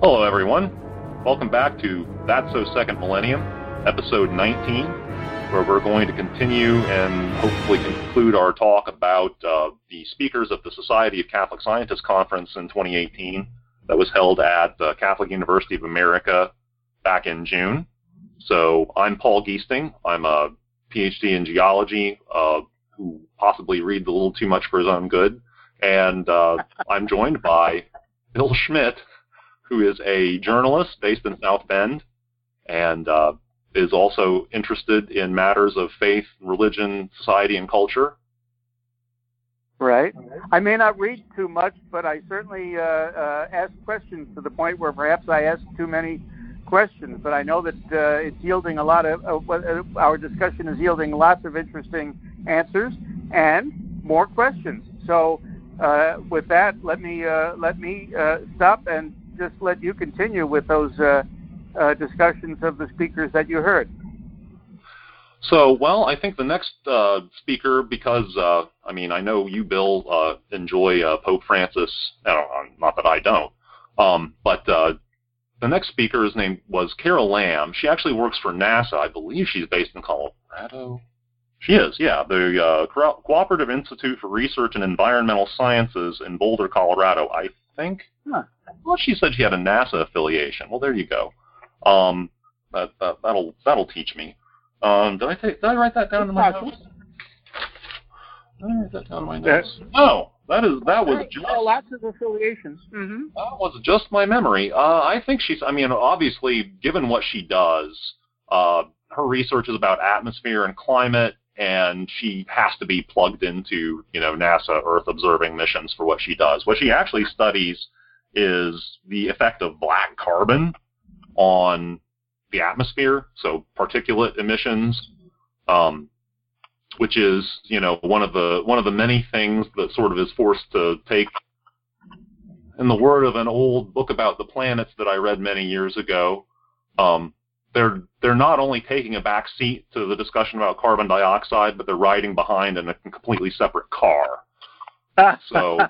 Hello, everyone. Welcome back to That's So Second Millennium, episode 19, where we're going to continue and hopefully conclude our talk about uh, the speakers of the Society of Catholic Scientists Conference in 2018 that was held at the Catholic University of America back in June. So I'm Paul Giesting. I'm a PhD in geology uh, who possibly reads a little too much for his own good. And uh, I'm joined by Bill Schmidt, who is a journalist based in South Bend and uh, is also interested in matters of faith, religion, society, and culture. Right. I may not read too much, but I certainly uh, uh, ask questions to the point where perhaps I ask too many questions. But I know that uh, it's yielding a lot of uh, our discussion is yielding lots of interesting answers and more questions. So, uh, with that, let me uh, let me stop and just let you continue with those discussions of the speakers that you heard. So, well, I think the next uh, speaker, because uh, I mean, I know you, Bill, uh, enjoy uh, Pope Francis. not that I don't, um, but uh, the next speaker's name was Kara Lamb. She actually works for NASA. I believe she's based in Colorado. She is, yeah. The uh, Co- Cooperative Institute for Research in Environmental Sciences in Boulder, Colorado. I think. Huh. Well, she said she had a NASA affiliation. Well, there you go. Um, that, that that'll that'll teach me. Um, did I take? Did I write that down in my notes? Did I write that down in my notes? No, that is that was just oh, lots of affiliations. Mm-hmm. That was just my memory. Uh, I think she's. I mean, obviously, given what she does, uh, her research is about atmosphere and climate, and she has to be plugged into you know NASA Earth observing missions for what she does. What she actually studies is the effect of black carbon on the atmosphere, so particulate emissions, um, which is you know one of the one of the many things that sort of is forced to take. In the word of an old book about the planets that I read many years ago, um, they're they're not only taking a back seat to the discussion about carbon dioxide, but they're riding behind in a completely separate car. So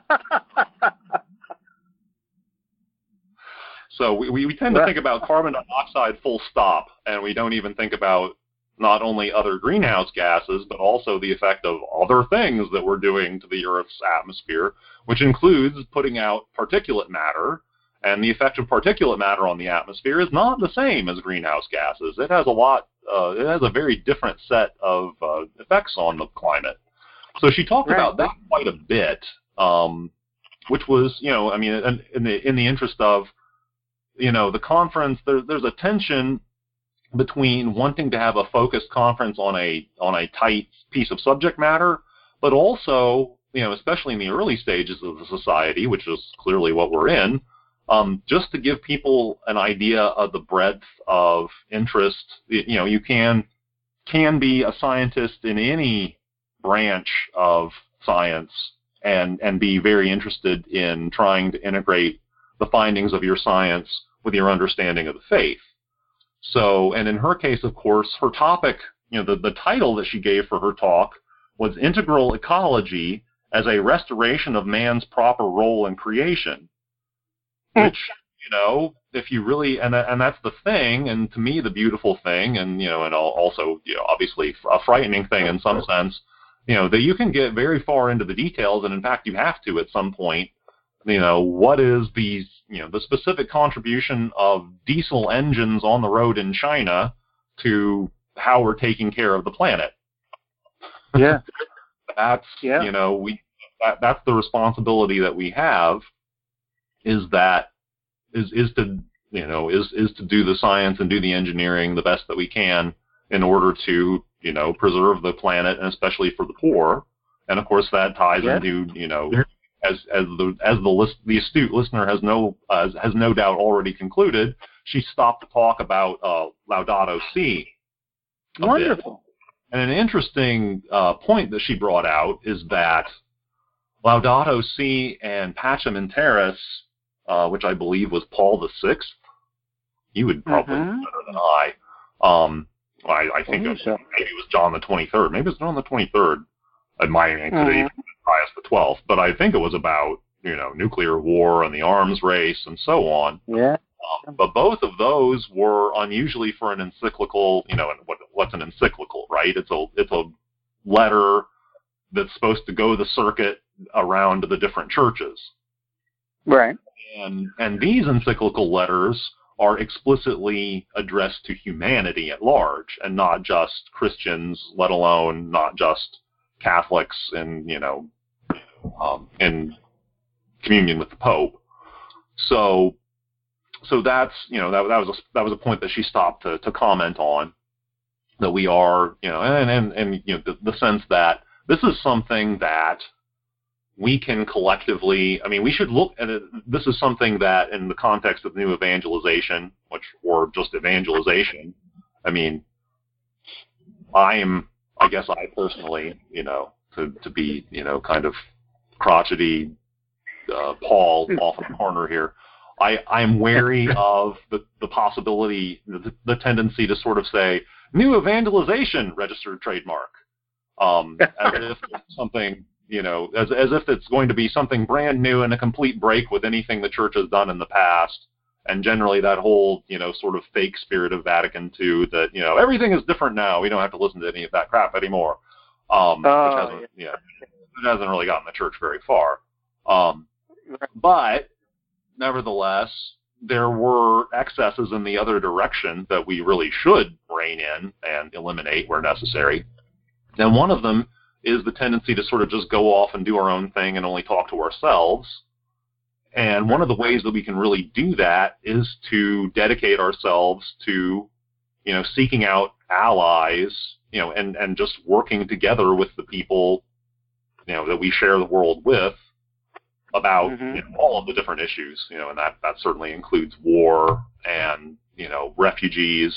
So we, we tend to think about carbon dioxide full stop, and we don't even think about not only other greenhouse gases, but also the effect of other things that we're doing to the Earth's atmosphere, which includes putting out particulate matter. And the effect of particulate matter on the atmosphere is not the same as greenhouse gases. It has a lot, uh, it has a very different set of uh, effects on the climate. So she talked right. about that quite a bit, um, which was, you know, I mean, in, in the in the interest of you know, the conference there, there's a tension between wanting to have a focused conference on a on a tight piece of subject matter, but also, you know, especially in the early stages of the society, which is clearly what we're in, um, just to give people an idea of the breadth of interest. You know, you can can be a scientist in any branch of science and and be very interested in trying to integrate the findings of your science with your understanding of the faith. So, and in her case, of course, her topic, you know, the, the title that she gave for her talk was Integral Ecology as a Restoration of Man's Proper Role in Creation. Which, you know, if you really, and, and that's the thing, and to me, the beautiful thing, and, you know, and also, you know, obviously a frightening thing in some sense, you know, that you can get very far into the details, and in fact, you have to at some point, you know, what is the you know the specific contribution of diesel engines on the road in China to how we're taking care of the planet. Yeah, that's yeah. you know we that, that's the responsibility that we have is that is is to you know is is to do the science and do the engineering the best that we can in order to you know preserve the planet and especially for the poor and of course that ties yeah. into you know as as the as the list, the astute listener has no uh, has no doubt already concluded, she stopped to talk about uh, Laudato Si. Wonderful. Bit. And an interesting uh, point that she brought out is that Laudato Si and Pacem in Terris, uh, which I believe was Paul the Sixth, you would probably know better than I. Um, I, I think it was, maybe it was John the 23rd. Maybe it's John the 23rd. It might mm-hmm. Pius the Twelfth, but I think it was about you know nuclear war and the arms race and so on. Yeah. but both of those were unusually for an encyclical. You know, and what, what's an encyclical, right? It's a it's a letter that's supposed to go the circuit around the different churches. Right. And and these encyclical letters are explicitly addressed to humanity at large and not just Christians, let alone not just Catholics and you know um, in communion with the Pope. So so that's you know that that was a, that was a point that she stopped to, to comment on that we are you know and and, and you know the, the sense that this is something that we can collectively i mean we should look at it this is something that in the context of new evangelization which or just evangelization i mean i'm i guess i personally you know to to be you know kind of crotchety uh, paul off the corner here I, I'm wary of the, the possibility, the, the tendency to sort of say, new evangelization registered trademark. Um, as if something, you know, as, as if it's going to be something brand new and a complete break with anything the church has done in the past. And generally that whole, you know, sort of fake spirit of Vatican II that, you know, everything is different now. We don't have to listen to any of that crap anymore. Um, Oh, which hasn't, yeah, it hasn't really gotten the church very far. Um, but nevertheless, there were excesses in the other direction that we really should rein in and eliminate where necessary. And one of them is the tendency to sort of just go off and do our own thing and only talk to ourselves. And one of the ways that we can really do that is to dedicate ourselves to, you know, seeking out allies, you know, and, and just working together with the people, you know, that we share the world with about Mhm. you know, all of the different issues, you know, and that, that certainly includes war and, you know, refugees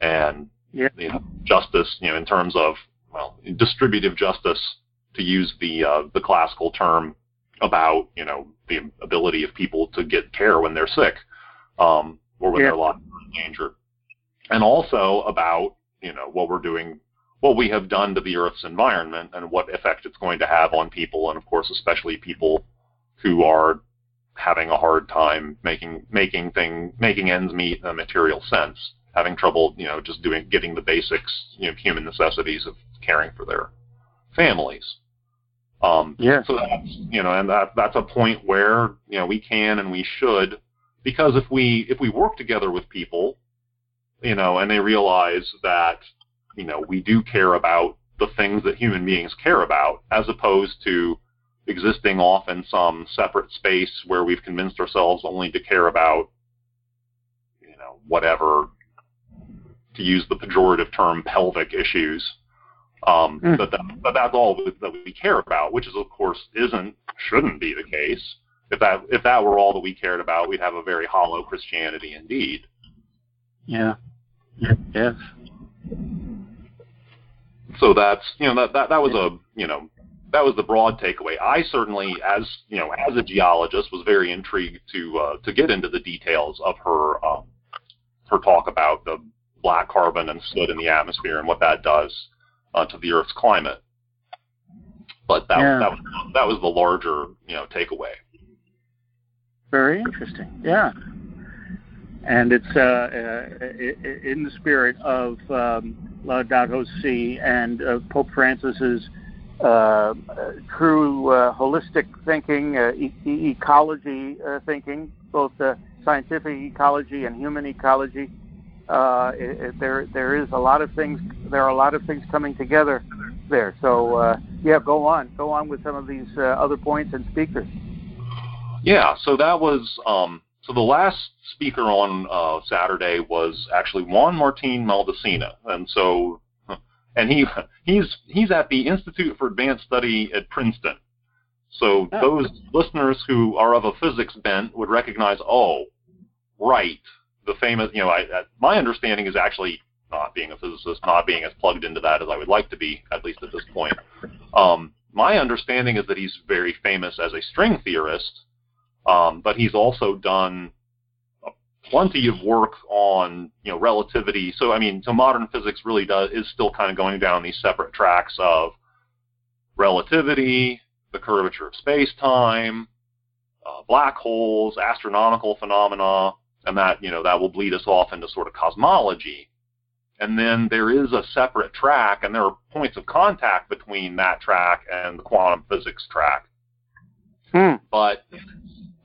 and, Yeah. you know, justice, you know, in terms of, well, distributive justice, to use the, uh, the classical term about, you know, the ability of people to get care when they're sick, um, or when Yeah. their lives are in danger. And also about, you know, what we're doing what we have done to the Earth's environment and what effect it's going to have on people, and of course, especially people who are having a hard time making making thing making ends meet in a material sense, having trouble, you know, just doing getting the basics, you know, human necessities of caring for their families. Um, Yeah. so that's you know, and that that's a point where you know we can and we should, because if we if we work together with people, you know, and they realize that you know we do care about the things that human beings care about, as opposed to existing off in some separate space where we've convinced ourselves only to care about you know whatever to use the pejorative term pelvic issues um, Mm. that, that that that's all that we care about, which is of course isn't shouldn't be the case. If that if that were all that we cared about, we'd have a very hollow Christianity indeed. Yeah. Yes. So that's you know that that that was a you know that was the broad takeaway. I certainly, as you know, as a geologist, was very intrigued to uh, to get into the details of her um, her talk about the black carbon and soot in the atmosphere and what that does uh, to the Earth's climate. But that Yeah. that was that was the larger you know takeaway. Very interesting. Yeah. And it's uh, uh, in the spirit of um, Laudato Si and uh, Pope Francis's uh, true uh, holistic thinking, uh, e- ecology uh, thinking, both uh, scientific ecology and human ecology. Uh, it, it, there, there is a lot of things. There are a lot of things coming together there. So, uh, yeah, go on, go on with some of these uh, other points and speakers. Yeah, so that was um, so the last speaker on uh, Saturday was actually Juan Martin Maldacena, and so and he he's he's at the Institute for Advanced Study at Princeton. So Oh. those listeners who are of a physics bent would recognize, oh, right, the famous. You know, I, I, my understanding is actually not being a physicist, not being as plugged into that as I would like to be, at least at this point. Um, my understanding is that he's very famous as a string theorist, um, but he's also done plenty of work on you know relativity. So I mean, so modern physics really does is still kind of going down these separate tracks of relativity, the curvature of space-time, uh, black holes, astronomical phenomena, and that you know that will bleed us off into sort of cosmology. And then there is a separate track, and there are points of contact between that track and the quantum physics track. Hmm. But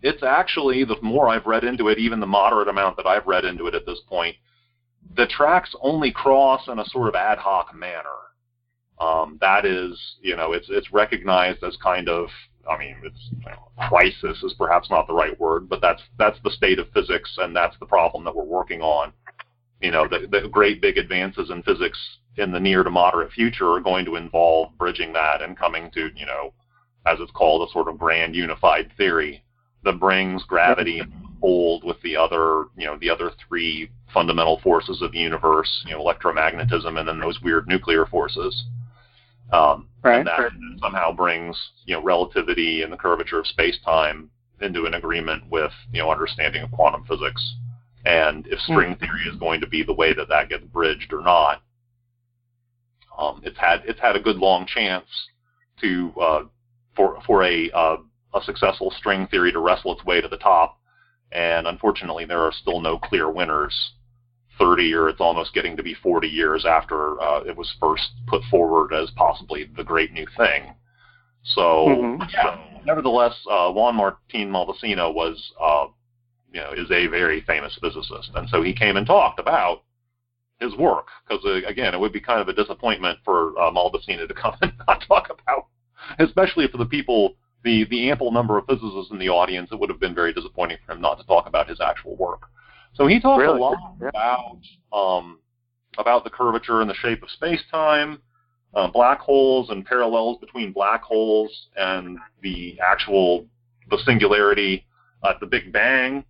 it's actually the more I've read into it, even the moderate amount that I've read into it at this point, the tracks only cross in a sort of ad hoc manner. Um, that is, you know, it's it's recognized as kind of, I mean, it's you know, crisis is perhaps not the right word, but that's that's the state of physics, and that's the problem that we're working on. You know, the, the great big advances in physics in the near to moderate future are going to involve bridging that and coming to, you know, as it's called, a sort of grand unified theory that brings gravity and hold with the other, you know, the other three fundamental forces of the universe, you know, electromagnetism and then those weird nuclear forces. Um, Right. And that somehow brings, you know, relativity and the curvature of space-time into an agreement with, you know, understanding of quantum physics. And if string theory is going to be the way that that gets bridged or not, um, it's had it's had a good long chance to uh, for for a uh, a successful string theory to wrestle its way to the top. And unfortunately, there are still no clear winners. 30 or it's almost getting to be 40 years after uh, it was first put forward as possibly the great new thing. So, Mhm. yeah, nevertheless, uh, Juan Martin Maldacena was, uh, you know, is a very famous physicist, and so he came and talked about his work because, uh, again, it would be kind of a disappointment for uh, to come and not talk about, especially for the people, the the ample number of physicists in the audience. It would have been very disappointing for him not to talk about his actual work. So he talked Really? a lot Yeah. about um, about the curvature and the shape of space-time, uh, black holes and parallels between black holes and the actual the singularity at the Big Bang.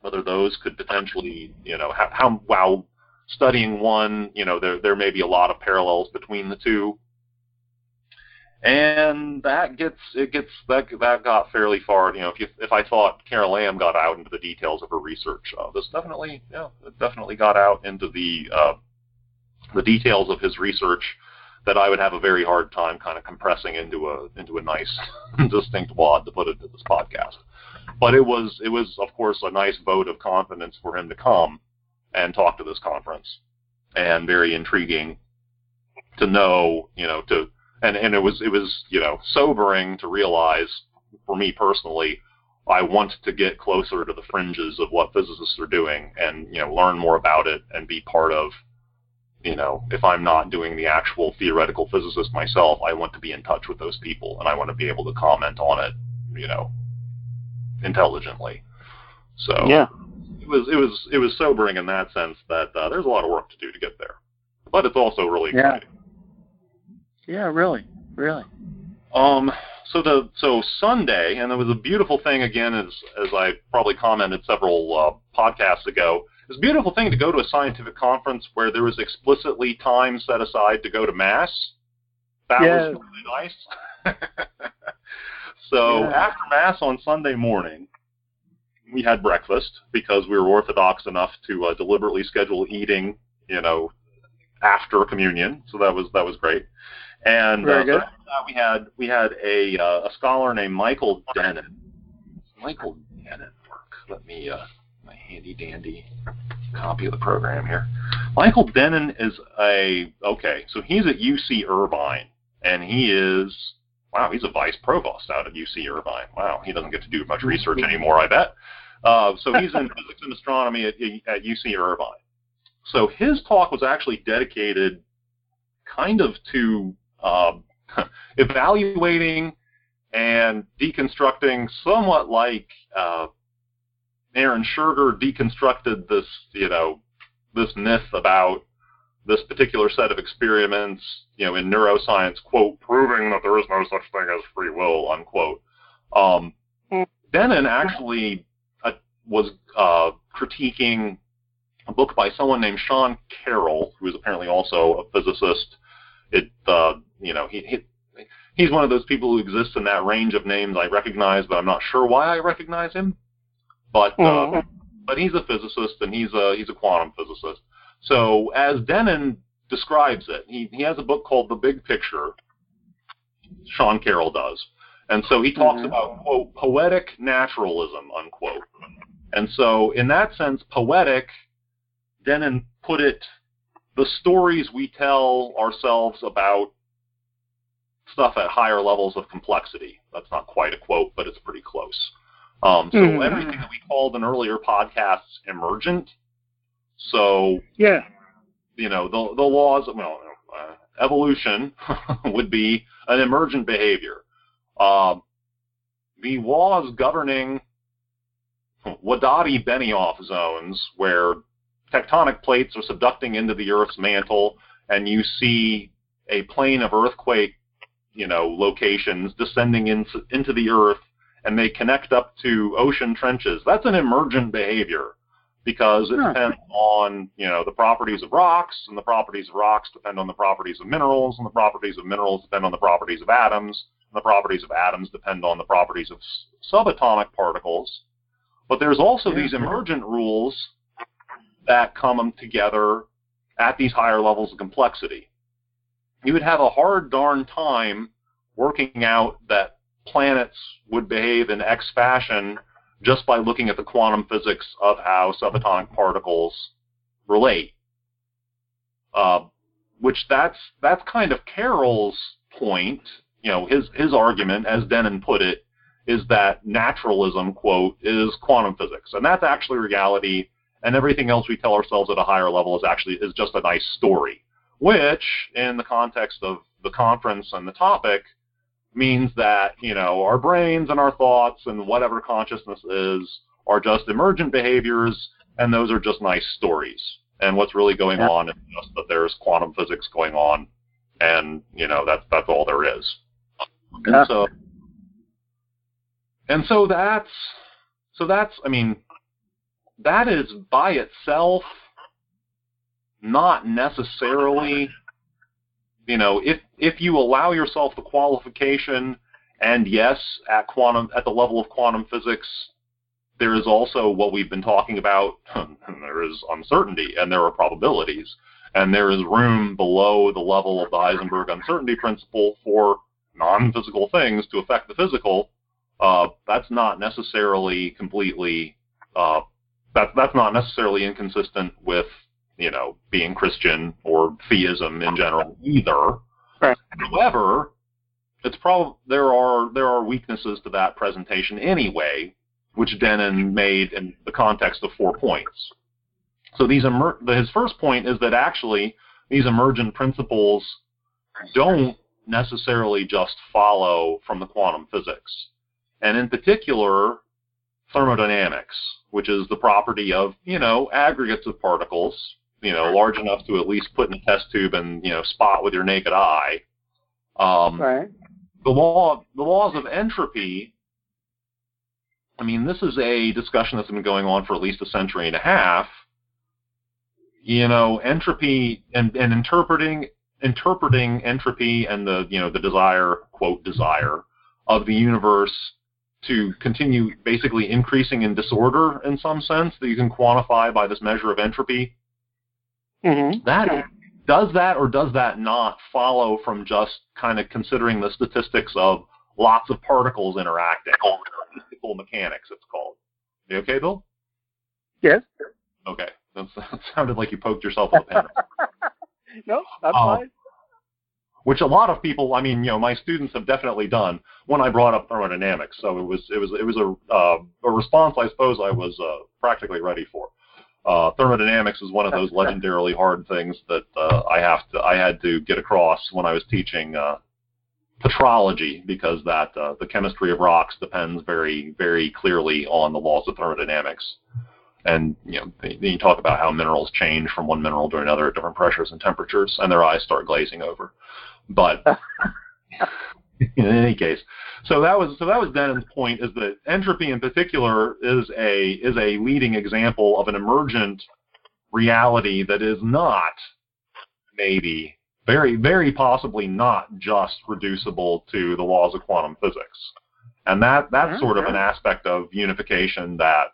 Whether those could potentially, you know, how, how while studying one, you know, there there may be a lot of parallels between the two. And that gets it gets that that got fairly far. You know, if you if I thought Kara Lamb got out into the details of her research, uh, this definitely yeah, it definitely got out into the uh, the details of his research that I would have a very hard time kind of compressing into a into a nice distinct wad to put into this podcast. But it was it was of course a nice vote of confidence for him to come and talk to this conference, and very intriguing to know you know to and and it was it was you know sobering to realize for me personally I want to get closer to the fringes of what physicists are doing and you know learn more about it and be part of you know if I'm not doing the actual theoretical physicist myself I want to be in touch with those people and I want to be able to comment on it you know intelligently so Yeah. it was it was it was sobering in that sense that uh, there's a lot of work to do to get there but it's also really exciting Yeah. Yeah, really. Really. Um, so the so Sunday, and it was a beautiful thing again, as as I probably commented several uh, podcasts ago. It's a beautiful thing to go to a scientific conference where there was explicitly time set aside to go to mass. That Yes. was really nice. so Yeah. after mass on Sunday morning, we had breakfast because we were orthodox enough to uh, deliberately schedule eating, you know, after communion. So that was that was great. And Very uh, good. so after that we had we had a uh, a scholar named Michael Dennin. Michael Dennin work. Let me uh, my handy dandy copy of the program here. Michael Dennin is a okay. So he's at UC Irvine, and he is wow. He's a vice provost out at UC Irvine. Wow, he doesn't get to do much research anymore, I bet. Uh, so he's in physics and astronomy at, at UC Irvine. So his talk was actually dedicated kind of to um, evaluating and deconstructing, somewhat like uh, Aaron Schurger deconstructed this, you know, this myth about this particular set of experiments, you know, in neuroscience, quote, proving that there is no such thing as free will, unquote. Um, Dennin actually uh, was uh, critiquing a book by someone named Sean Carroll, who is apparently also a physicist. It, uh, you know, he, he he's one of those people who exists in that range of names I recognize, but I'm not sure why I recognize him. But uh, Mhm. but he's a physicist and he's a he's a quantum physicist. So as Dennin describes it, he he has a book called The Big Picture. Sean Carroll does, and so he talks Mhm. about quote poetic naturalism unquote. And so, in that sense, poetic, Dennin put it, the stories we tell ourselves about stuff at higher levels of complexity. That's not quite a quote, but it's pretty close. Um, so mm-hmm. everything that we called in earlier podcasts emergent. So yeah, you know the the laws. Well, uh, evolution would be an emergent behavior. Uh, the laws governing Wadati-Benioff zones, where tectonic plates are subducting into the Earth's mantle, and you see a plane of earthquake, you know, locations descending into, into the Earth, and they connect up to ocean trenches. That's an emergent behavior because it huh. depends on you know the properties of rocks, and the properties of rocks depend on the properties of minerals, and the properties of minerals depend on the properties of atoms, and the properties of atoms depend on the properties of subatomic particles. But there's also these emergent rules that come together at these higher levels of complexity. You would have a hard darn time working out that planets would behave in X fashion just by looking at the quantum physics of how subatomic particles relate. Uh, which that's that's kind of Carroll's point. You know, his his argument, as Dennin put it, is that naturalism quote is quantum physics, and that's actually reality. And everything else we tell ourselves at a higher level is actually is just a nice story, which, in the context of the conference and the topic, means that, you know, our brains and our thoughts and whatever consciousness is are just emergent behaviors, and those are just nice stories. And what's really going yeah. on is just that there's quantum physics going on, and you know that's that's all there is. Yeah. And so, and so that's so that's I mean, that is by itself not necessarily you know, if if you allow yourself the qualification, and yes, at quantum at the level of quantum physics, there is also what we've been talking about. there is uncertainty, and there are probabilities, and there is room below the level of the Heisenberg uncertainty principle for non-physical things to affect the physical. Uh, that's not necessarily completely. Uh, that, that's not necessarily inconsistent with you know, being Christian or theism in general either. Right. However, it's probably there are there are weaknesses to that presentation anyway, which Dennin made in the context of four points. So these emer- his first point is that actually these emergent principles don't necessarily just follow from the quantum physics. And in particular, thermodynamics, which is the property of, you know, aggregates of particles, you know, large enough to at least put in a test tube and you know spot with your naked eye. Um, right. The law, the laws of entropy. I mean, this is a discussion that's been going on for at least a century and a half. You know, entropy and, and interpreting interpreting entropy and the you know the desire quote desire of the universe to continue basically increasing in disorder in some sense that you can quantify by this measure of entropy Mm-hmm. That does that or does that not follow from just kind of considering the statistics of lots of particles interacting? Statistical mechanics, it's called. You okay, Bill? Yes. Okay. That sounded like you poked yourself with a pen. no, that's um, fine. Which a lot of people, I mean, you know, my students have definitely done when I brought up thermodynamics. So it was, it was, it was a, uh, a response I suppose I was uh, practically ready for. Uh, thermodynamics is one of those legendarily hard things that uh, I have to I had to get across when I was teaching uh, petrology because that uh, the chemistry of rocks depends very very clearly on the laws of thermodynamics. And you know, then you talk about how minerals change from one mineral to another at different pressures and temperatures, and their eyes start glazing over. But in any case, so that was so that was Dennin's point is that entropy in particular is a is a leading example of an emergent reality that is not maybe very very possibly not just reducible to the laws of quantum physics. And that that's mm-hmm. sort of an aspect of unification that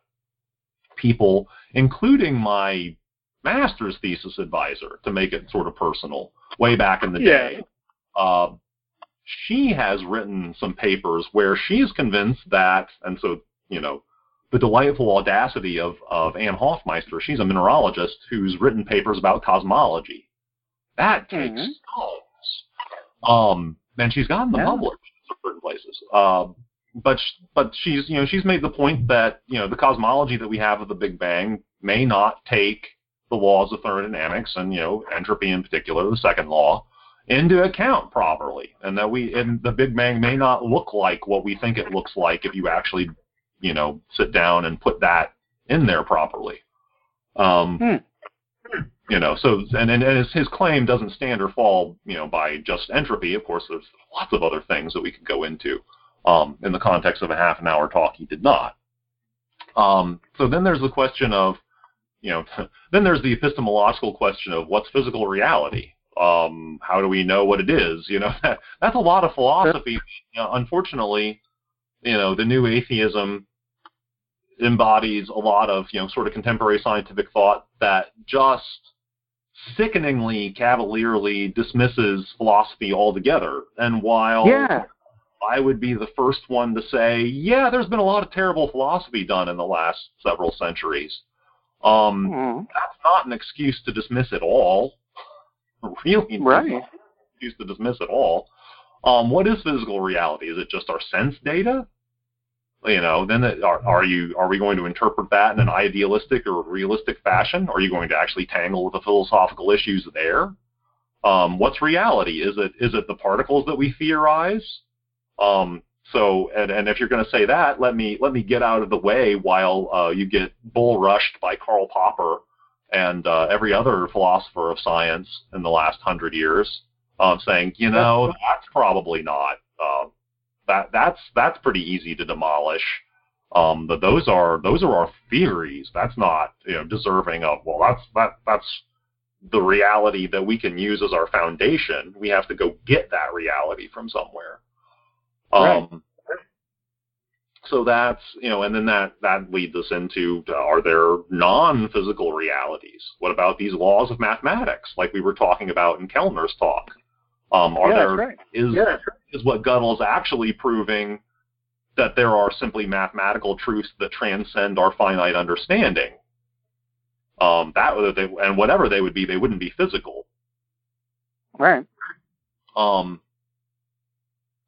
people, including my master's thesis advisor, to make it sort of personal, way back in the yeah. day, uh, she has written some papers where she's convinced that, and so, you know, the delightful audacity of, of Anne Hofmeister. She's a mineralogist who's written papers about cosmology. That takes mm-hmm. tons. Um, and she's gotten them yeah. published in certain places. Um, but but she's you know she's made the point that you know the cosmology that we have of the Big Bang may not take the laws of thermodynamics and you know entropy in particular, the second law, into account properly, and that we and the Big Bang may not look like what we think it looks like if you actually you know sit down and put that in there properly. Um, hmm. You know, so and, and and his, his claim doesn't stand or fall, you know, by just entropy. Of course, there's lots of other things that we could go into. Um, in the context of a half an hour talk, he did not. Um, so then there's the question of, you know, then there's the epistemological question of what's physical reality. Um, how do we know what it is? You know, that, that's a lot of philosophy. You know, unfortunately, you know, the new atheism embodies a lot of, you know, sort of contemporary scientific thought that just sickeningly cavalierly dismisses philosophy altogether. And while yeah. I would be the first one to say, yeah, there's been a lot of terrible philosophy done in the last several centuries. Um, mm-hmm. That's not an excuse to dismiss it all. really, right? used to dismiss it all. Um, what is physical reality? Is it just our sense data? You know, then it, are, are you are we going to interpret that in an idealistic or realistic fashion? Are you going to actually tangle with the philosophical issues there? Um, what's reality? Is it is it the particles that we theorize? Um, so, and, and if you're going to say that, let me let me get out of the way while uh, you get bull rushed by Karl Popper and uh, every other philosopher of science in the last hundred years, um, saying, you know, that's probably not uh, that that's that's pretty easy to demolish. Um, but those are those are our theories. That's not you know deserving of well, that's that that's the reality that we can use as our foundation. We have to go get that reality from somewhere. Right. So that's you know, and then that that leads us into uh, are there non-physical realities? What about these laws of mathematics, like we were talking about in Kellner's talk? Um, are yeah, there right. is yeah, is what Gödel's actually proving that there are simply mathematical truths that transcend our finite understanding? Um, that they, and whatever they would be, they wouldn't be physical. Right. Um,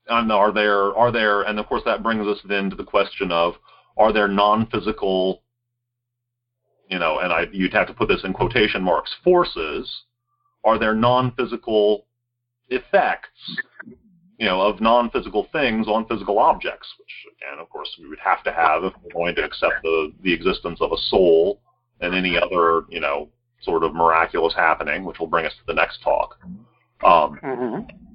and are there are there and of course that brings us then to the question of are there non-physical you know and I you'd have to put this in quotation marks forces are there non-physical effects you know of non-physical things on physical objects? Which again of course we would have to have if we're going to accept the the existence of a soul and any other you know sort of miraculous happening which will bring us to the next talk. Um, mm-hmm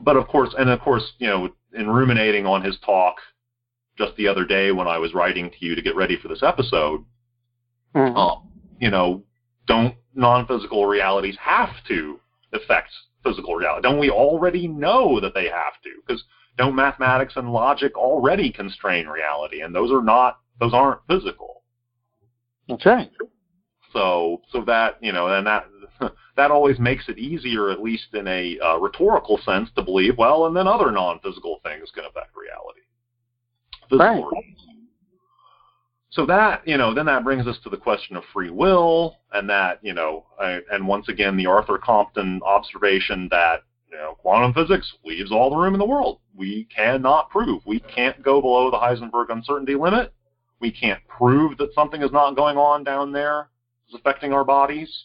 but of course, and of course, you know, in ruminating on his talk just the other day when I was writing to you to get ready for this episode, mm-hmm. um, you know, don't non-physical realities have to affect physical reality? Don't we already know that they have to? Because don't mathematics and logic already constrain reality, and those are not those aren't physical. That's right. So so that you know, and that that always makes it easier, at least in a uh, rhetorical sense, to believe, well, and then other non-physical things can affect reality. Physical right. So that, you know, then that brings us to the question of free will, and that, you know, I, and once again, the Arthur Compton observation that, you know, quantum physics leaves all the room in the world. We cannot prove. We can't go below the Heisenberg uncertainty limit. We can't prove that something is not going on down there is affecting our bodies.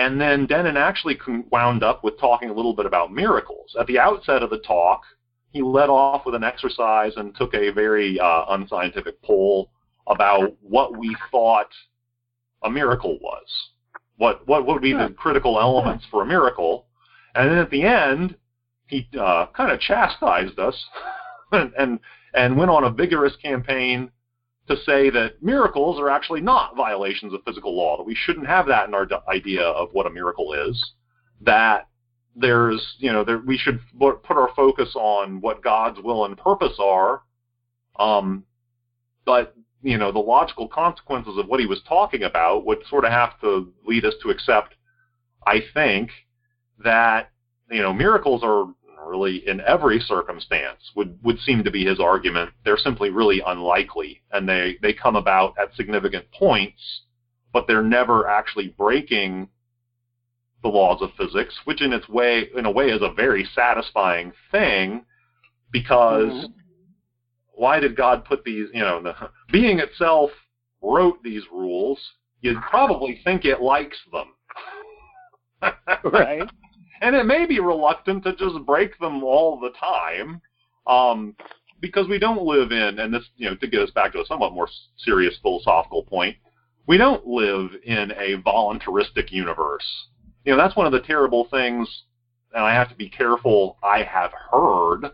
And then Dennin actually wound up with talking a little bit about miracles. At the outset of the talk, he led off with an exercise and took a very uh, unscientific poll about what we thought a miracle was. What what would be the critical elements for a miracle? And then at the end, he uh, kind of chastised us and, and and went on a vigorous campaign to say that miracles are actually not violations of physical law, that we shouldn't have that in our idea of what a miracle is, that there's, you know, there, we should put our focus on what God's will and purpose are, um, but, you know, the logical consequences of what he was talking about would sort of have to lead us to accept, I think, that, you know, miracles are really in every circumstance would would seem to be his argument. They're simply really unlikely, and they they come about at significant points, but they're never actually breaking the laws of physics, which in its way in a way is a very satisfying thing because mm-hmm. why did God put these, you know, the being itself wrote these rules, you'd probably think it likes them. right. And it may be reluctant to just break them all the time, um, because we don't live in, and this, you know, to get us back to a somewhat more serious philosophical point, we don't live in a voluntaristic universe. You know, that's one of the terrible things, and I have to be careful. I have heard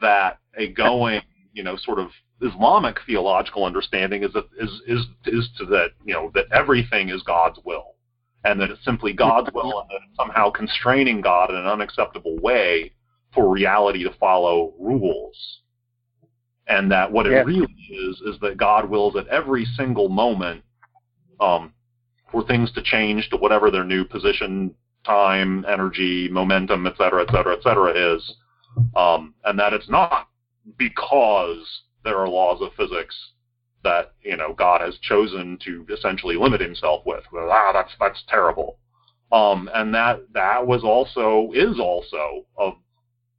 that a going, you know, sort of Islamic theological understanding is that is is is to that you know that everything is God's will, and that it's simply God's will, and that it's somehow constraining God in an unacceptable way for reality to follow rules, and that what it yeah. really is is that God wills at every single moment um, for things to change to whatever their new position, time, energy, momentum, et cetera, et cetera, et cetera is, um, and that it's not because there are laws of physics that you know God has chosen to essentially limit Himself with. Ah, that's that's terrible. Um, and that that was also is also of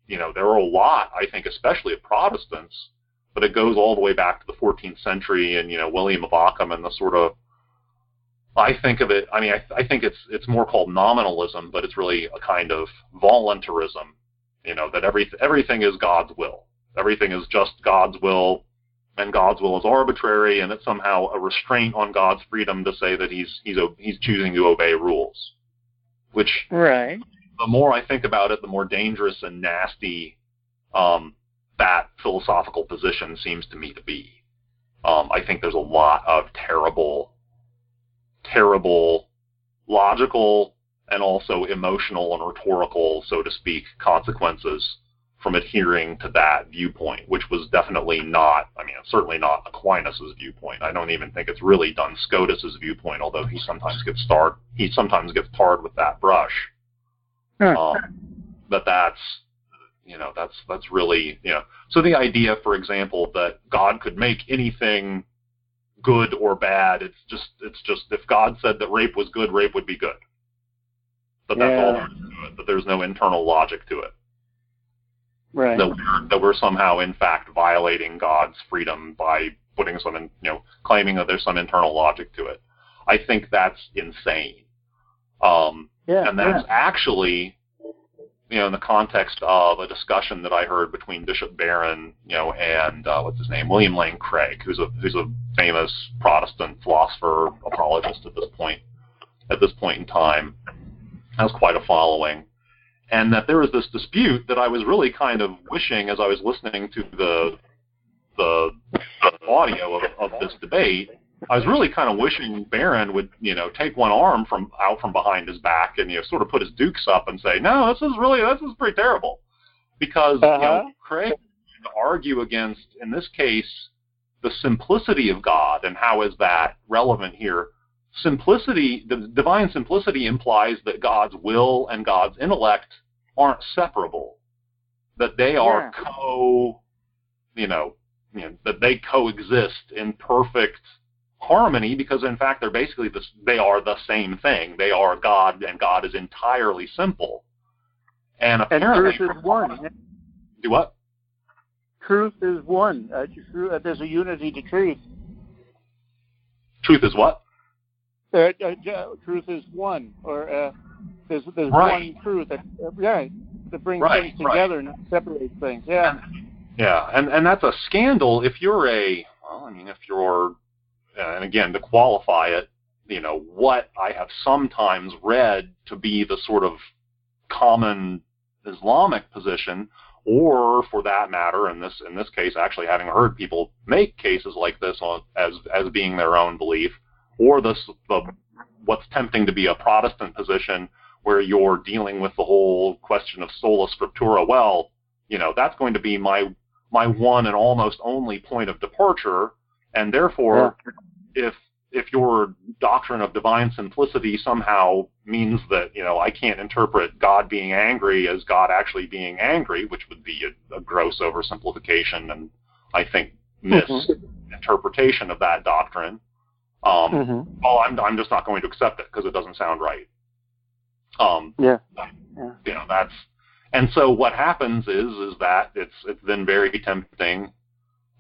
you know there are a lot I think especially of Protestants, but it goes all the way back to the 14th century and you know William of Ockham and the sort of I think of it. I mean, I, I think it's it's more called nominalism, but it's really a kind of voluntarism. You know that every everything is God's will everything is just God's will, and God's will is arbitrary, and it's somehow a restraint on God's freedom to say that he's he's he's choosing to obey rules. Which right. The more I think about it, the more dangerous and nasty um, that philosophical position seems to me to be. Um, I think there's a lot of terrible, terrible, logical, and also emotional and rhetorical, so to speak, consequences from adhering to that viewpoint, which was definitely not, I mean, certainly not Aquinas' viewpoint. I don't even think it's really Duns Scotus' viewpoint, although he sometimes gets starred, he sometimes gets tarred with that brush. Um, but that's, you know, that's that's really, you know, so the idea, for example, that God could make anything good or bad, it's just, it's just, if God said that rape was good, rape would be good. But that's yeah. all there is to it. But there's no internal logic to it right. that we're that we're somehow in fact violating God's freedom by putting some in, you know claiming that there's some internal logic to it. I think that's insane. Um, yeah, and that's yeah. actually you know in the context of a discussion that I heard between Bishop Barron you know and uh, what's his name William Lane Craig who's a who's a famous Protestant philosopher apologist at this point at this point in time has quite a following and that there was this dispute that I was really kind of wishing as I was listening to the the, the audio of, of this debate. I was really kind of wishing Barron would, you know, take one arm from out from behind his back and you know sort of put his dukes up and say, "No, this is really this is pretty terrible," because uh-huh. you know Craig to argue against in this case the simplicity of God and how is that relevant here simplicity, the divine simplicity implies that God's will and God's intellect aren't separable, that they are yeah. co, you know, you know, that they coexist in perfect harmony because in fact they're basically the, they are the same thing. They are God, and God is entirely simple. And apparently, and truth is one. Do what? Truth is one. Uh, there's a unity to truth. Truth is what? Uh, uh, truth is one, or uh, there's there's right. one truth that uh, yeah that brings right, things together right. and separates things. Yeah. Yeah, and and that's a scandal if you're a well, I mean if you're uh, and again to qualify it, you know what I have sometimes read to be the sort of common Islamic position, or for that matter, in this in this case, actually having heard people make cases like this on as as being their own belief or the, the what's tempting to be a Protestant position where you're dealing with the whole question of sola scriptura. Well, you know, that's going to be my my one and almost only point of departure, and therefore, yeah. if if your doctrine of divine simplicity somehow means that you know I can't interpret God being angry as God actually being angry, which would be a, a gross oversimplification and I think misinterpretation mm-hmm. of that doctrine. Um, mm-hmm. Well, I'm I'm just not going to accept it because it doesn't sound right. Um, yeah. yeah. You know that's and so what happens is is that it's it's then very tempting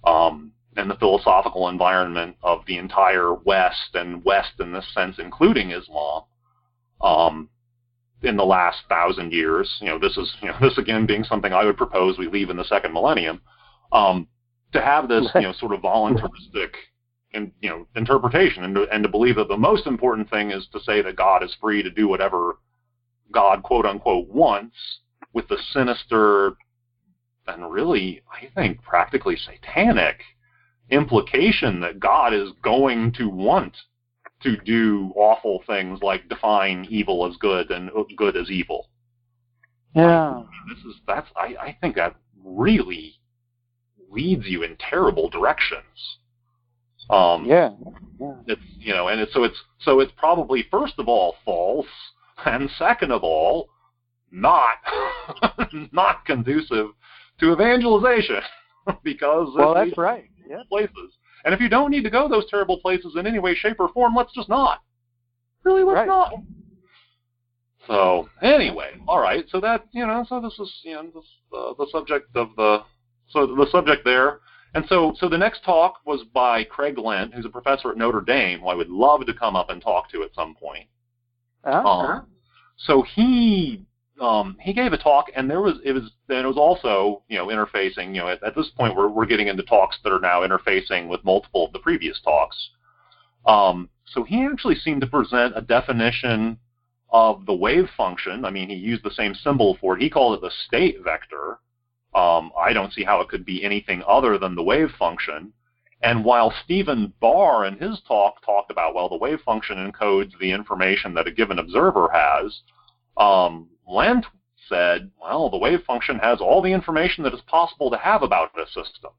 um, in the philosophical environment of the entire West and West in this sense, including Islam, um, in the last thousand years. You know, this is you know this again being something I would propose we leave in the second millennium. Um, to have this you know sort of voluntaristic in, you know interpretation and to, and to believe that the most important thing is to say that God is free to do whatever God quote unquote wants with the sinister and really I think practically satanic implication that God is going to want to do awful things like define evil as good and uh, good as evil. Yeah. This is that's I, I think that really leads you in terrible directions. Um, yeah. yeah. It's you know, and it's so it's so it's probably first of all false, and second of all, not not conducive to evangelization because well, that's right yeah. places. And if you don't need to go those terrible places in any way, shape, or form, let's just not. Really, let's right. not. So anyway, all right. So that you know, so this is you know this, uh, the subject of the so the subject there. And so so the next talk was by Craig Lent, who's a professor at Notre Dame, who I would love to come up and talk to at some point. Uh-huh. Um, so he um, he gave a talk, and there was it was and it was also you know interfacing. You know, at, at, this point we're we're getting into talks that are now interfacing with multiple of the previous talks. Um, so he actually seemed to present a definition of the wave function. I mean, he used the same symbol for it. He called it the state vector. Um, I don't see how it could be anything other than the wave function. And while Stephen Barr in his talk talked about, well, the wave function encodes the information that a given observer has, um, Lent said, well, the wave function has all the information that is possible to have about a system.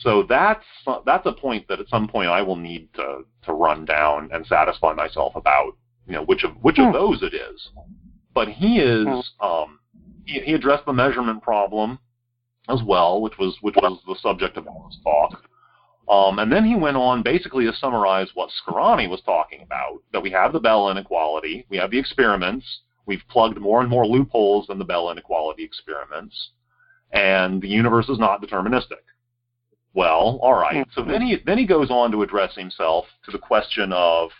So that's that's a point that at some point I will need to to run down and satisfy myself about, you know, which of which of hmm. those it is. But he is hmm. um, he, addressed the measurement problem as well, which was which was the subject of his talk. Um, and then he went on basically to summarize what Scarani was talking about, that we have the Bell inequality, we have the experiments, We've plugged more and more loopholes in the Bell inequality experiments, and the universe is not deterministic. Well, all right. So then he then he goes on to address himself to the question of,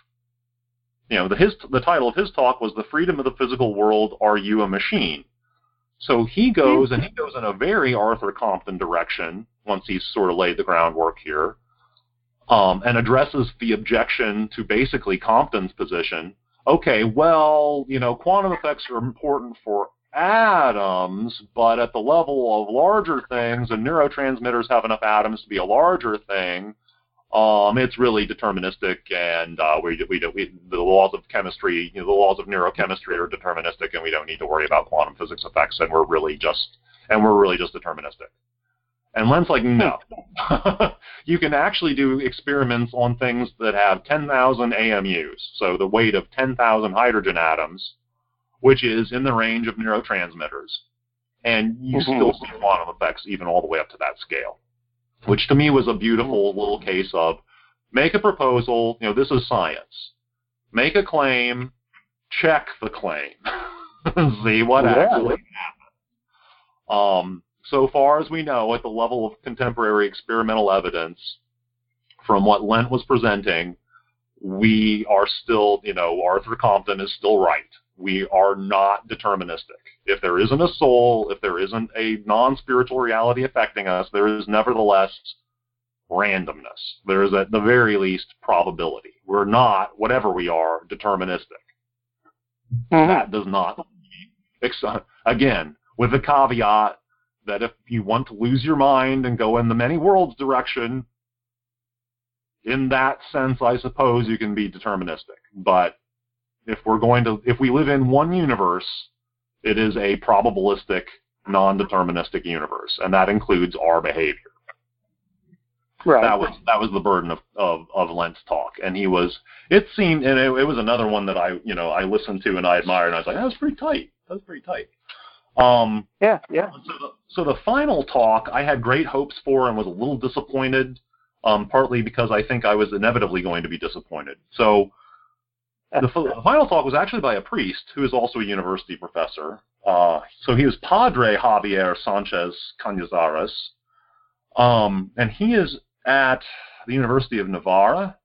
you know, the his the title of his talk was "The Freedom of the Physical World: Are You a Machine?" So he goes and he goes in a very Arthur Compton direction once he's sort of laid the groundwork here, um, and addresses the objection to basically Compton's position okay, well, you know, quantum effects are important for atoms, but at the level of larger things, and neurotransmitters have enough atoms to be a larger thing. Um, it's really deterministic, and uh, we, we, we, the laws of chemistry, you know, the laws of neurochemistry are deterministic, and we don't need to worry about quantum physics effects, and we're really just, and we're really just deterministic. And Lent's like, no. you can actually do experiments on things that have 10,000 AMUs, so the weight of 10,000 hydrogen atoms, which is in the range of neurotransmitters. And you mm-hmm. still see quantum effects even all the way up to that scale, which to me was a beautiful little case of make a proposal, you know, this is science. Make a claim, check the claim. see what yeah. actually happens. Um, so far as we know, at the level of contemporary experimental evidence, from what Lent was presenting, we are still, you know, Arthur Compton is still right. We are not deterministic. If there isn't a soul, if there isn't a non spiritual reality affecting us, there is nevertheless randomness. There is at the very least probability. We're not, whatever we are, deterministic. Mm-hmm. That does not, again, with the caveat that if you want to lose your mind and go in the many worlds direction, in that sense, I suppose you can be deterministic. But if we're going to, if we live in one universe, it is a probabilistic, non-deterministic universe, and that includes our behavior. Right. That was that was the burden of, of of Lent's talk, and he was. It seemed, and it, it was another one that I, you know, I listened to and I admired, and I was like, that was pretty tight. That was pretty tight. Um, Yeah, yeah. so the, so the final talk, I had great hopes for and was a little disappointed, um, partly because I think I was inevitably going to be disappointed. So the, the final talk was actually by a priest who is also a university professor. Uh, so he was Padre Javier Sanchez Cañizares, um, and he is at the University of Navarra.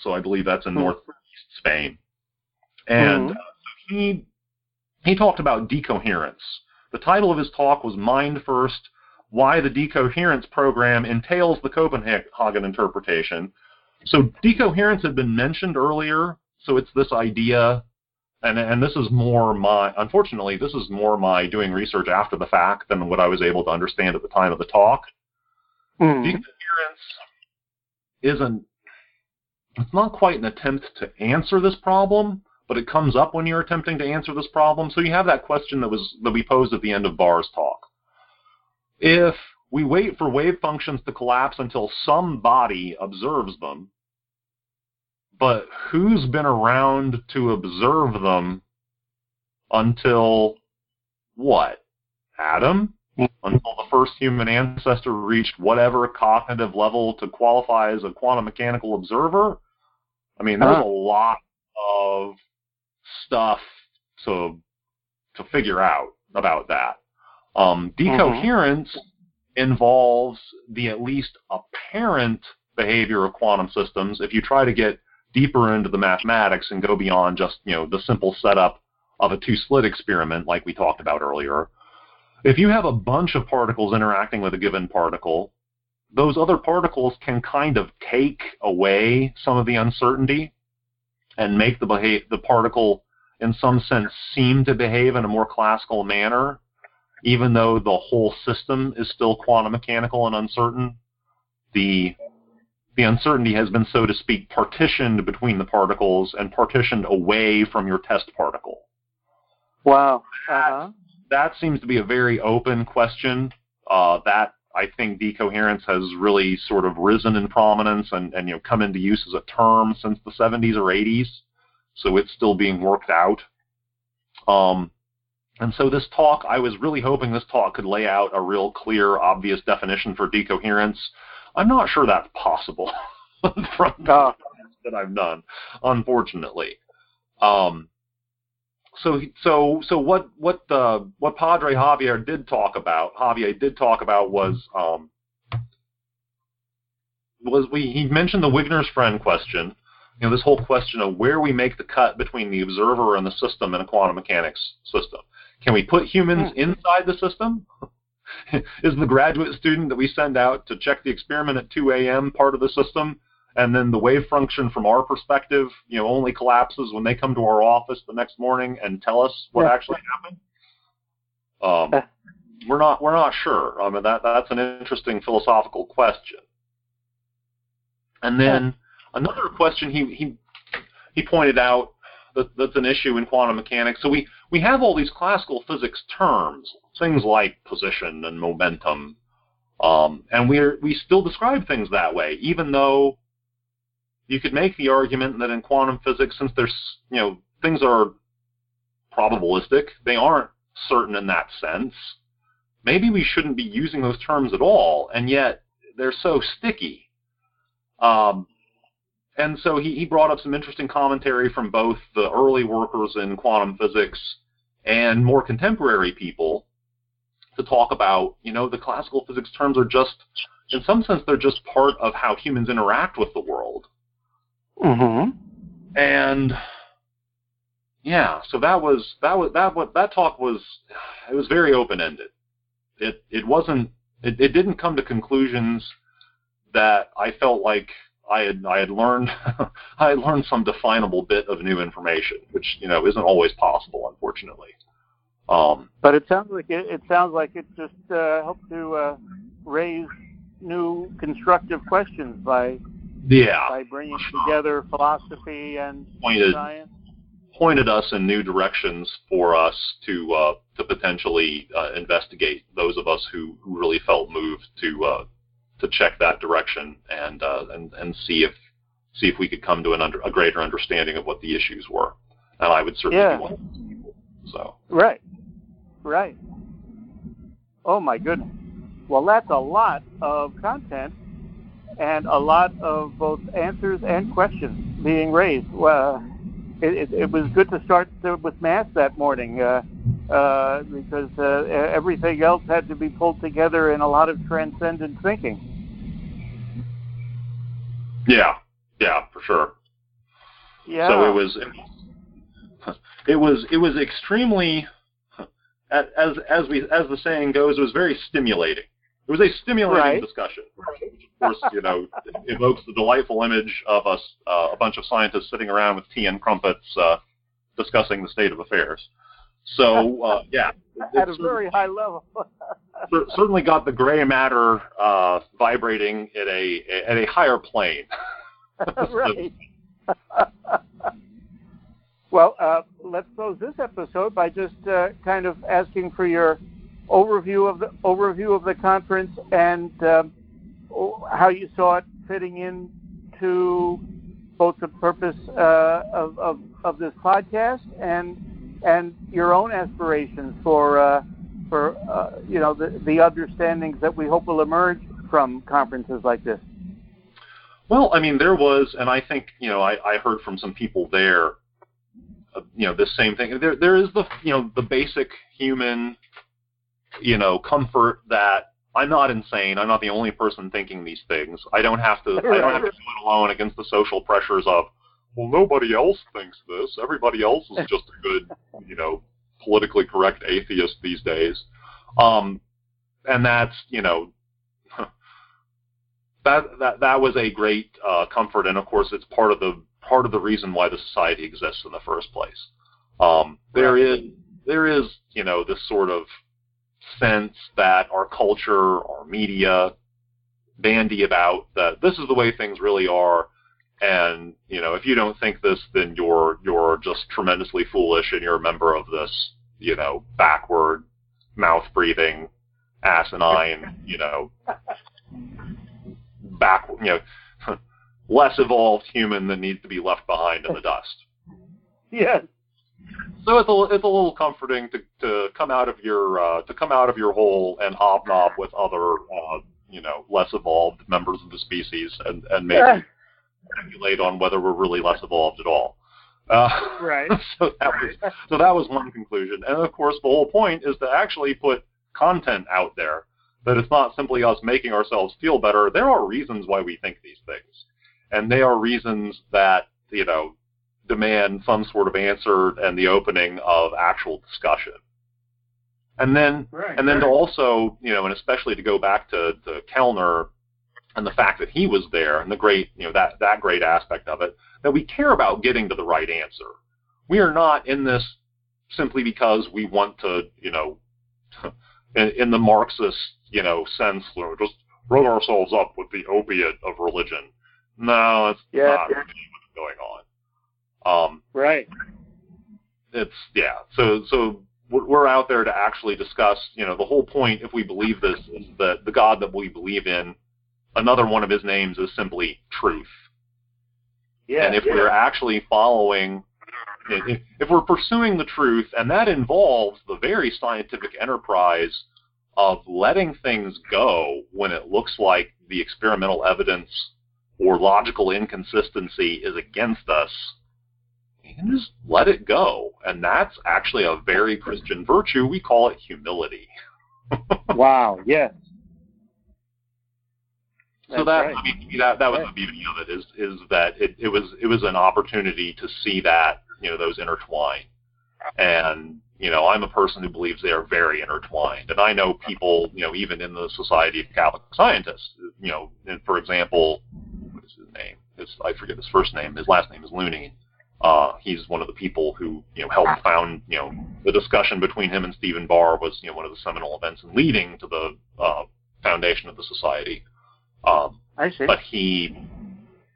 So I believe that's in Hmm. northeast Spain. And Mhm. uh, so he he talked about decoherence. The title of his talk was Mind First Why the Decoherence Program Entails the Copenhagen Interpretation. So, decoherence had been mentioned earlier, so it's this idea, and, and this is more my, unfortunately, this is more my doing research after the fact than what I was able to understand at the time of the talk. Mhm. Decoherence isn't, it's not quite an attempt to answer this problem, but it comes up when you're attempting to answer this problem. So you have that question that was that we posed at the end of Barr's talk. If we wait for wave functions to collapse until some body observes them, but who's been around to observe them until what? Adam? Until the first human ancestor reached whatever cognitive level to qualify as a quantum mechanical observer? I mean, there's a lot of stuff to to figure out about that. Um, decoherence involves the at least apparent behavior of quantum systems. If you try to get deeper into the mathematics and go beyond just you know the simple setup of a two-slit experiment, like we talked about earlier, if you have a bunch of particles interacting with a given particle, those other particles can kind of take away some of the uncertainty and make the beha- the particle in some sense seem to behave in a more classical manner, even though the whole system is still quantum mechanical and uncertain. The the uncertainty has been, so to speak, partitioned between the particles and partitioned away from your test particle. Wow. Uh-huh. That seems to be a very open question. Uh, that I think decoherence has really sort of risen in prominence and, and you know come into use as a term since the 70s or 80s. So it's still being worked out. Um, and so this talk, I was really hoping this talk could lay out a real clear, obvious definition for decoherence. I'm not sure that's possible from the Oh. that I've done, unfortunately. Um, so so so what what the what Padre Javier did talk about Javier did talk about was um, was we he mentioned the Wigner's friend question. You know, this whole question of where we make the cut between the observer and the system in a quantum mechanics system. Can we put humans inside the system? Is the graduate student that we send out to check the experiment at 2 a.m. part of the system? and then the wave function from our perspective, you know, only collapses when they come to our office the next morning and tell us what Yeah. actually happened. Um, we're not we're not sure. I mean, that that's an interesting philosophical question. And then another question he he he pointed out that that's an issue in quantum mechanics. So we we have all these classical physics terms, things like position and momentum, um, and we we still describe things that way, even though you could make the argument that in quantum physics, since there's you know things are probabilistic, they aren't certain in that sense. Maybe we shouldn't be using those terms at all, and yet they're so sticky. Um, and so he, he brought up some interesting commentary from both the early workers in quantum physics and more contemporary people to talk about, you know, the classical physics terms are just, in some sense, they're just part of how humans interact with the world. Mm-hmm. And yeah, so that was that was that what that talk was. It was very open ended. It it wasn't. It, it didn't come to conclusions that I felt like I had I had learned I had learned some definable bit of new information, which you know isn't always possible, unfortunately. Um, But it sounds like it, it sounds like it just uh, helped to uh, raise new constructive questions by yeah, by bringing together philosophy and pointed science. pointed us in new directions for us to uh, to potentially uh, investigate. Those of us who, who really felt moved to uh, to check that direction and uh, and and see if see if we could come to an under, a greater understanding of what the issues were. And I would certainly Yeah. be one of those people. So Right. Right. Oh my goodness. Well, that's a lot of content and a lot of both answers and questions being raised. Well, it, it, it was good to start with mass that morning uh, uh, because uh, everything else had to be pulled together in a lot of transcendent thinking. yeah, yeah, for sure. Yeah. So it was it was it was extremely as as we as the saying goes, it was very stimulating. It was a stimulating Right. discussion, which of course you know evokes the delightful image of us uh, a bunch of scientists sitting around with tea and crumpets uh, discussing the state of affairs. So uh, yeah, it- at a very high level. certainly got the gray matter uh, vibrating at a at a higher plane. right. Well, uh, let's close this episode by just uh, kind of asking for your overview of the overview of the conference and um, how you saw it fitting into both the purpose uh, of, of of this podcast and and your own aspirations for uh, for uh, you know the the understandings that we hope will emerge from conferences like this. Well, I mean, there was, and I think you know, I, I heard from some people there, you know, this same thing. There, there is the you know the basic human, you know, comfort that I'm not insane. I'm not the only person thinking these things. I don't have to. I don't have to do it alone against the social pressures of, well, nobody else thinks this. Everybody else is just a good, you know, politically correct atheist these days. Um, and that's you know that that that was a great uh, comfort, and of course, it's part of the part of the reason why the society exists in the first place. Um, there is there is you know this sort of sense that our culture, our media, bandy about that this is the way things really are, and you know if you don't think this, then you're you're just tremendously foolish, and you're a member of this you know backward, mouth breathing, asinine you know back, you know, less evolved human that needs to be left behind in the dust. Yes. So it's a it's a little comforting to to come out of your uh, to come out of your hole and hobnob with other uh, you know less evolved members of the species and and maybe speculate on whether we're really less evolved at all. Uh, Right. so that was so that was one conclusion, and of course the whole point is to actually put content out there that it's not simply us making ourselves feel better. There are reasons why we think these things, and they are reasons that you know demand some sort of answer and the opening of actual discussion. And then Right. and then to also, you know, and especially to go back to, to Kellner and the fact that he was there and the great, you know, that, that great aspect of it, that we care about getting to the right answer. We are not in this simply because we want to, you know, in, in the Marxist, you know, sense, you know, just run ourselves up with the opiate of religion. No, that's Yeah. not really what's going on. Um, Right. it's yeah. So so we're out there to actually discuss. You know, the whole point, if we believe this, is that the God that we believe in, another one of His names is simply truth. Yeah. and if we're actually following, if, if we're pursuing the truth, and that involves the very scientific enterprise of letting things go when it looks like the experimental evidence or logical inconsistency is against us, and just let it go. And that's actually a very Christian virtue. We call it humility. wow. Yes. so That's that right. I mean, that that was Right. the beauty of it is is that it, it was it was an opportunity to see that you know those intertwine, and you know I'm a person who believes they are very intertwined, and I know people you know even in the Society of Catholic Scientists, you know, and for example, is his name? His, I forget his first name. His last name is Lunine. Uh, he's one of the people who you know helped found you know the discussion between him and Stephen Barr was you know one of the seminal events and leading to the uh, foundation of the society. Um, I see. but he,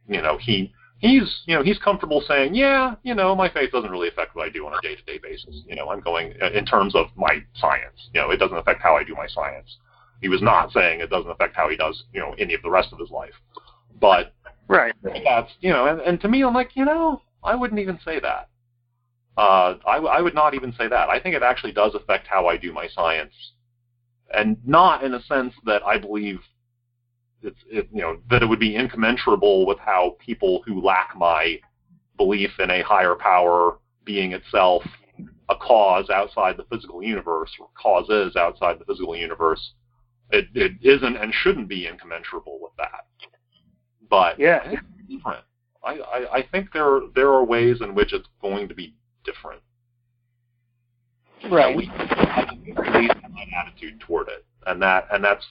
you know, he he's you know he's comfortable saying, yeah, you know, my faith doesn't really affect what I do on a day-to-day basis. You know, I'm going in terms of my science. You know, it doesn't affect how I do my science. He was not saying it doesn't affect how he does, you know, any of the rest of his life. But right, that's you know, and, and to me, I'm like, you know, I wouldn't even say that. Uh, I, I would not even say that. I think it actually does affect how I do my science, and not in a sense that I believe it's it, you know that it would be incommensurable with how people who lack my belief in a higher power being itself a cause outside the physical universe, or causes outside the physical universe, it, it isn't and shouldn't be incommensurable with that. But yeah, it's different. I, I, I think there there are ways in which it's going to be different. Right. At least, at least my attitude toward it, and that and that's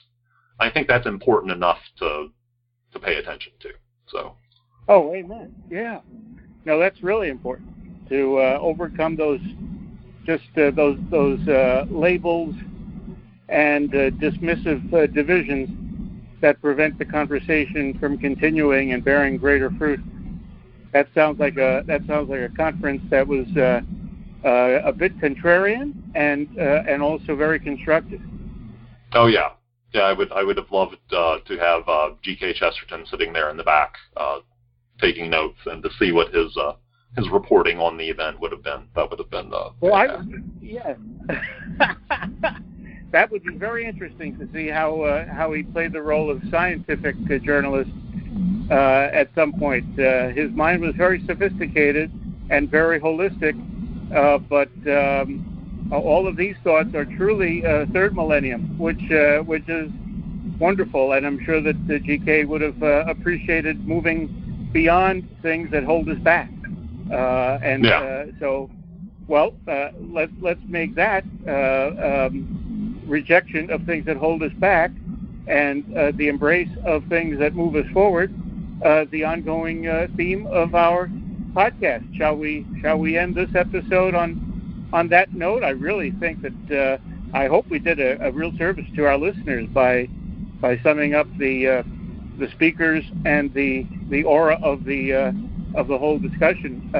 I think that's important enough to to pay attention to. So. Oh, amen. Yeah. No, that's really important to uh, overcome those just uh, those those uh, labels and uh, dismissive uh, divisions that prevent the conversation from continuing and bearing greater fruit. That sounds like a that sounds like a conference that was uh, uh, a bit contrarian and uh, and also very constructive. Oh yeah, yeah. I would I would have loved uh, to have uh, G.K. Chesterton sitting there in the back uh, taking notes and to see what his uh, his reporting on the event would have been. That would have been uh, well, I yeah. that would be very interesting to see how uh, how he played the role of scientific uh, journalist uh, at some point. Uh, his mind was very sophisticated and very holistic, uh, but um, all of these thoughts are truly uh, third millennium, which uh, which is wonderful, and I'm sure that the GK would have uh, appreciated moving beyond things that hold us back. Uh, and Yeah. uh, so, well, uh, let's let's make that uh, um, rejection of things that hold us back, and uh, the embrace of things that move us forward, uh, the ongoing uh, theme of our podcast. Shall we shall we end this episode on on that note? I really think that uh, I hope we did a, a real service to our listeners by by summing up the uh, the speakers and the the aura of the uh, of the whole discussion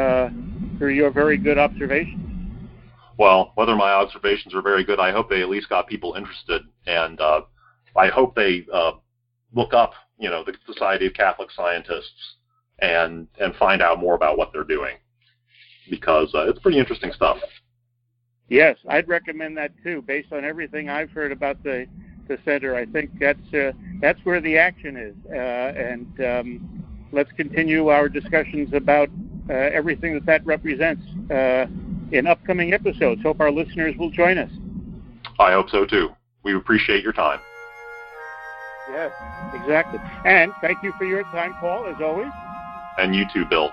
through your very good observations. Well, whether my observations are very good, I hope they at least got people interested, and uh, I hope they uh, look up, you know, the Society of Catholic Scientists and and find out more about what they're doing because uh, it's pretty interesting stuff. Yes, I'd recommend that too. Based on everything I've heard about the the center, I think that's uh, that's where the action is. Uh, and um, let's continue our discussions about uh, everything that that represents uh, in upcoming episodes. Hope our listeners will join us. I hope so too. We appreciate your time. Yes, exactly. And thank you for your time, Paul, as always. And you too, Bill.